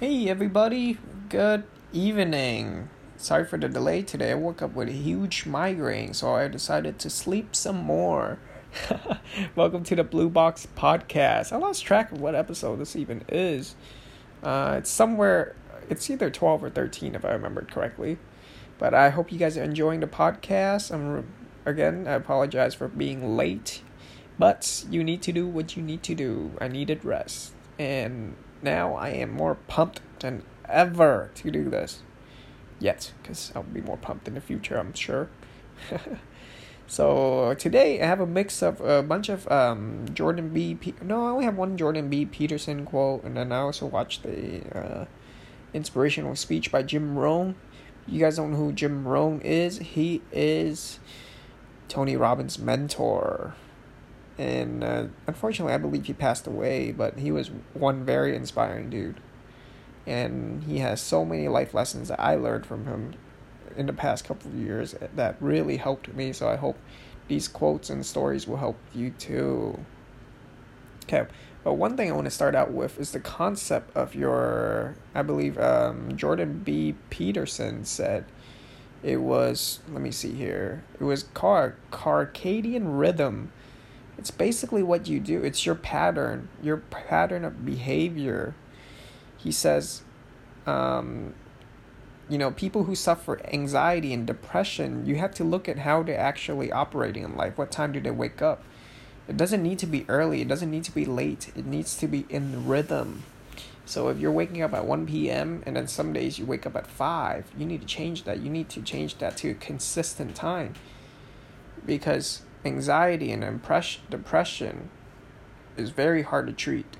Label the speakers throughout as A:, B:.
A: Hey everybody, good evening. Sorry for the delay today. I woke up with a huge migraine, so I decided to sleep some more. Welcome to the Blue Box Podcast. I lost track of what episode this even is. Uh, it's somewhere, it's either 12 or 13 if I remember correctly. But I hope you guys are enjoying the podcast. I'm, again, I apologize for being late, but you need to do what you need to do. I needed rest. And now I am more pumped than ever to do this. Yet, because I'll be more pumped in the future, I'm sure. so today I have a mix of a bunch of um, Jordan B. P- no, I only have one Jordan B. Peterson quote, and then I also watched the uh, inspirational speech by Jim Rohn. You guys don't know who Jim Rohn is? He is Tony Robbins' mentor and uh, unfortunately, I believe he passed away. But he was one very inspiring dude, and he has so many life lessons that I learned from him in the past couple of years that really helped me. So I hope these quotes and stories will help you too. Okay, but one thing I want to start out with is the concept of your. I believe um, Jordan B. Peterson said it was. Let me see here. It was car, Carcadian rhythm it's basically what you do. It's your pattern, your pattern of behavior. He says, um, you know, people who suffer anxiety and depression, you have to look at how they're actually operating in life. What time do they wake up? It doesn't need to be early, it doesn't need to be late, it needs to be in rhythm. So if you're waking up at 1 p.m. and then some days you wake up at 5, you need to change that. You need to change that to a consistent time. Because anxiety and depression is very hard to treat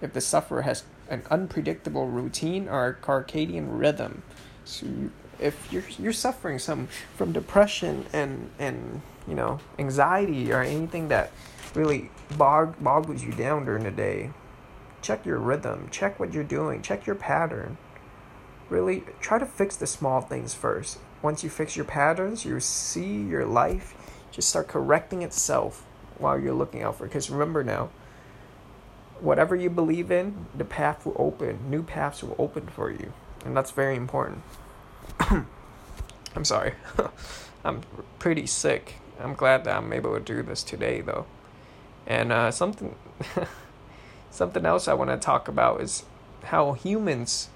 A: if the sufferer has an unpredictable routine or circadian rhythm. So if you're you're suffering some from depression and and you know anxiety or anything that really bog boggles you down during the day, check your rhythm, check what you're doing, check your pattern. Really try to fix the small things first. Once you fix your patterns, you see your life just start correcting itself while you're looking out for it. Because remember now, whatever you believe in, the path will open. New paths will open for you. And that's very important. I'm sorry. I'm pretty sick. I'm glad that I'm able to do this today, though. And uh, something, something else I want to talk about is how humans,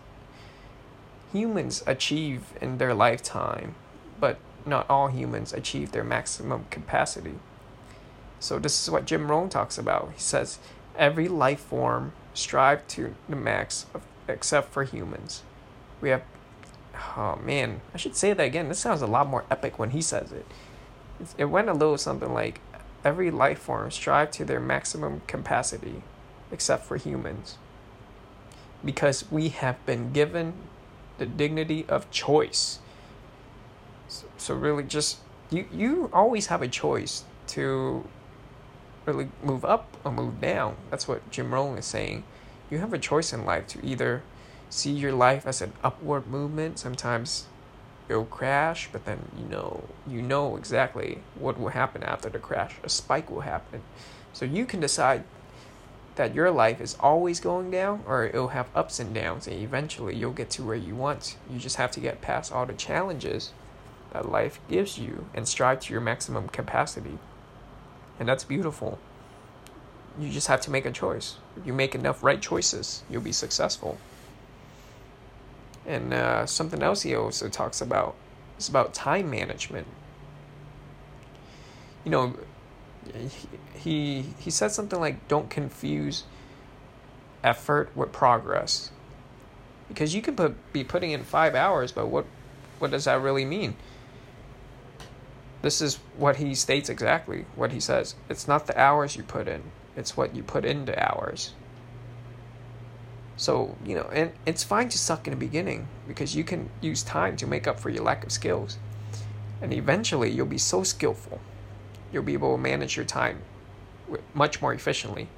A: humans achieve in their lifetime, not all humans achieve their maximum capacity. So this is what Jim Rohn talks about. He says every life form strive to the max of, except for humans. We have oh man, I should say that again. This sounds a lot more epic when he says it. It went a little something like every life form strive to their maximum capacity except for humans. Because we have been given the dignity of choice so, so really, just you you always have a choice to really move up or move down. That's what Jim Rohn is saying. You have a choice in life to either see your life as an upward movement. Sometimes it'll crash, but then you know you know exactly what will happen after the crash. A spike will happen. So you can decide that your life is always going down or it'll have ups and downs and eventually you'll get to where you want. You just have to get past all the challenges that life gives you and strive to your maximum capacity. And that's beautiful. You just have to make a choice. If you make enough right choices, you'll be successful. And uh, something else he also talks about is about time management. You know, he he said something like, "Don't confuse effort with progress," because you can put, be putting in five hours, but what what does that really mean? This is what he states exactly what he says. It's not the hours you put in it's what you put into hours. So you know and it's fine to suck in the beginning because you can use time to make up for your lack of skills. And eventually you'll be so skillful. You'll be able to manage your time much more efficiently.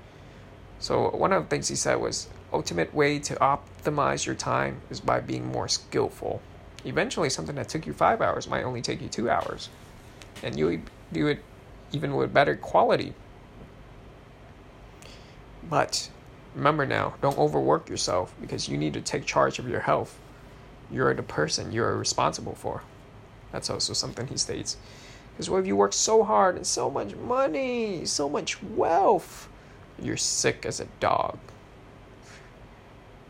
A: So one of the things he said was ultimate way to optimize your time is by being more skillful. Eventually something that took you five hours might only take you two hours and you do it even with better quality. But Remember now, don't overwork yourself because you need to take charge of your health. You're the person you're responsible for. That's also something he states. Because what if you work so hard and so much money, so much wealth, you're sick as a dog?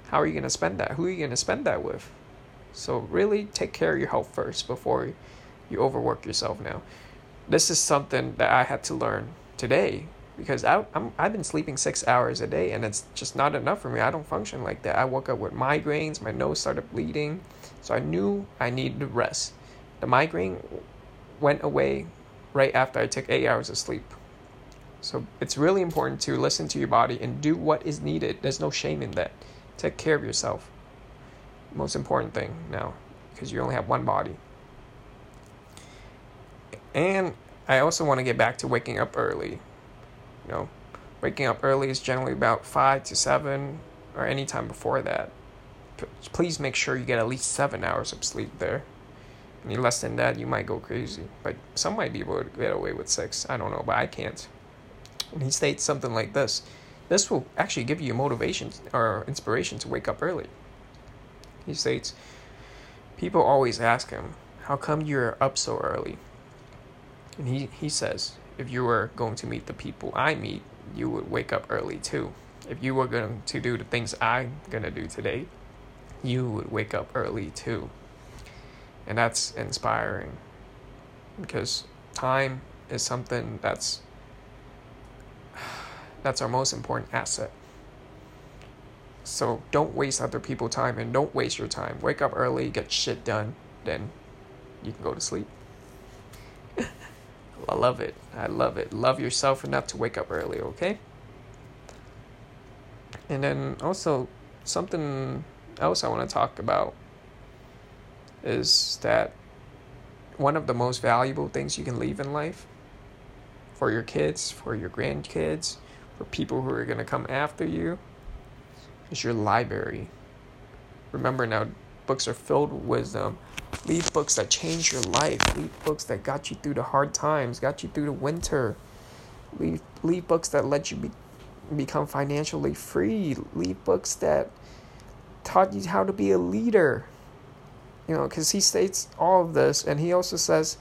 A: How are you going to spend that? Who are you going to spend that with? So, really take care of your health first before you overwork yourself now. This is something that I had to learn today because I, I'm, I've been sleeping six hours a day and it's just not enough for me. I don't function like that. I woke up with migraines, my nose started bleeding, so I knew I needed to rest. The migraine went away right after I took eight hours of sleep. So it's really important to listen to your body and do what is needed. There's no shame in that. Take care of yourself. Most important thing now, because you only have one body. And I also want to get back to waking up early. You know, waking up early is generally about 5 to 7 or any time before that. Please make sure you get at least 7 hours of sleep there. Any less than that, you might go crazy. But some might be able to get away with 6. I don't know, but I can't. And he states something like this this will actually give you motivation or inspiration to wake up early. He states, People always ask him, How come you're up so early? And he, he says, if you were going to meet the people I meet, you would wake up early too. If you were going to do the things I'm going to do today, you would wake up early too. And that's inspiring because time is something that's that's our most important asset. So don't waste other people's time and don't waste your time. Wake up early, get shit done, then you can go to sleep. I love it. I love it. Love yourself enough to wake up early, okay? And then also, something else I want to talk about is that one of the most valuable things you can leave in life for your kids, for your grandkids, for people who are going to come after you is your library. Remember now, books are filled with um, wisdom. Leave books that changed your life. Leave books that got you through the hard times, got you through the winter. Leave, leave books that let you be, become financially free. Leave books that taught you how to be a leader. You know, because he states all of this, and he also says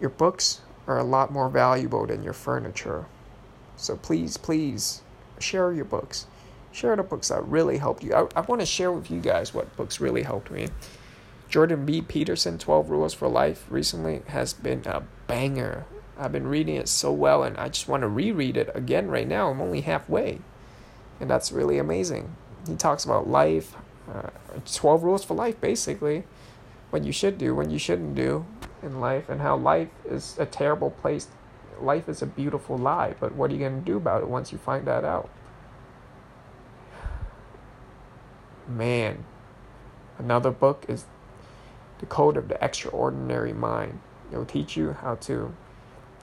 A: your books are a lot more valuable than your furniture. So please, please share your books. Share the books that really helped you. I, I want to share with you guys what books really helped me. Jordan B. Peterson, 12 Rules for Life, recently has been a banger. I've been reading it so well, and I just want to reread it again right now. I'm only halfway, and that's really amazing. He talks about life, uh, 12 rules for life, basically. What you should do, what you shouldn't do in life, and how life is a terrible place. Life is a beautiful lie, but what are you going to do about it once you find that out? Man, another book is the code of the extraordinary mind. It'll teach you how to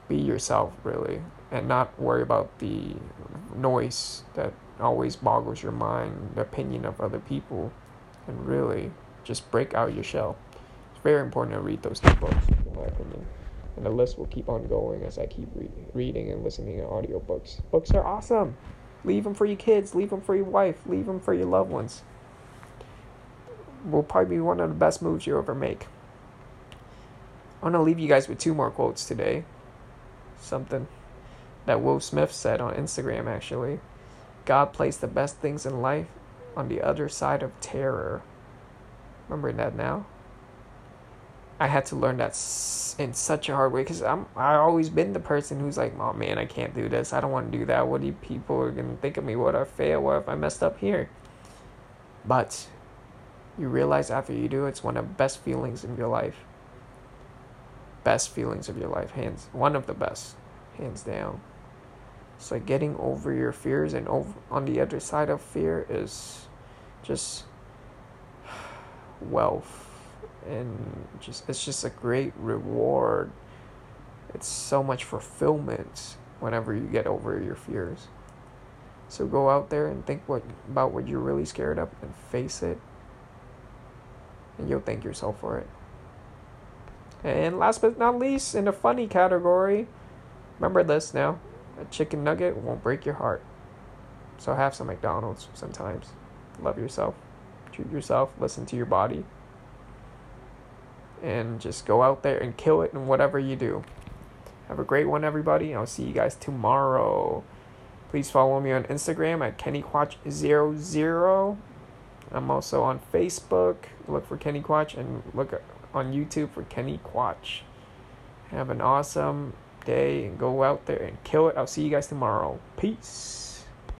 A: be yourself, really, and not worry about the noise that always boggles your mind, the opinion of other people, and really just break out your shell. It's very important to read those two books, in my opinion. And the list will keep on going as I keep re- reading and listening to audiobooks. Books are awesome. Leave them for your kids, leave them for your wife, leave them for your loved ones will probably be one of the best moves you ever make. I'm gonna leave you guys with two more quotes today. Something that Will Smith said on Instagram actually. God placed the best things in life on the other side of terror. Remember that now? I had to learn that in such a hard way because I'm I always been the person who's like, oh man, I can't do this. I don't want to do that. What do people are gonna think of me? What if I fail? What if I messed up here? But you realize after you do it's one of the best feelings in your life. Best feelings of your life hands one of the best hands down. So getting over your fears and over on the other side of fear is just wealth and just it's just a great reward. It's so much fulfillment whenever you get over your fears. So go out there and think what about what you're really scared of and face it and you'll thank yourself for it. And last but not least, in the funny category, remember this now a chicken nugget won't break your heart. So have some McDonald's sometimes. Love yourself. Treat yourself. Listen to your body. And just go out there and kill it in whatever you do. Have a great one, everybody. I'll see you guys tomorrow. Please follow me on Instagram at KennyQuach00. I'm also on Facebook. Look for Kenny Quach and look on YouTube for Kenny Quach. Have an awesome day and go out there and kill it. I'll see you guys tomorrow. Peace.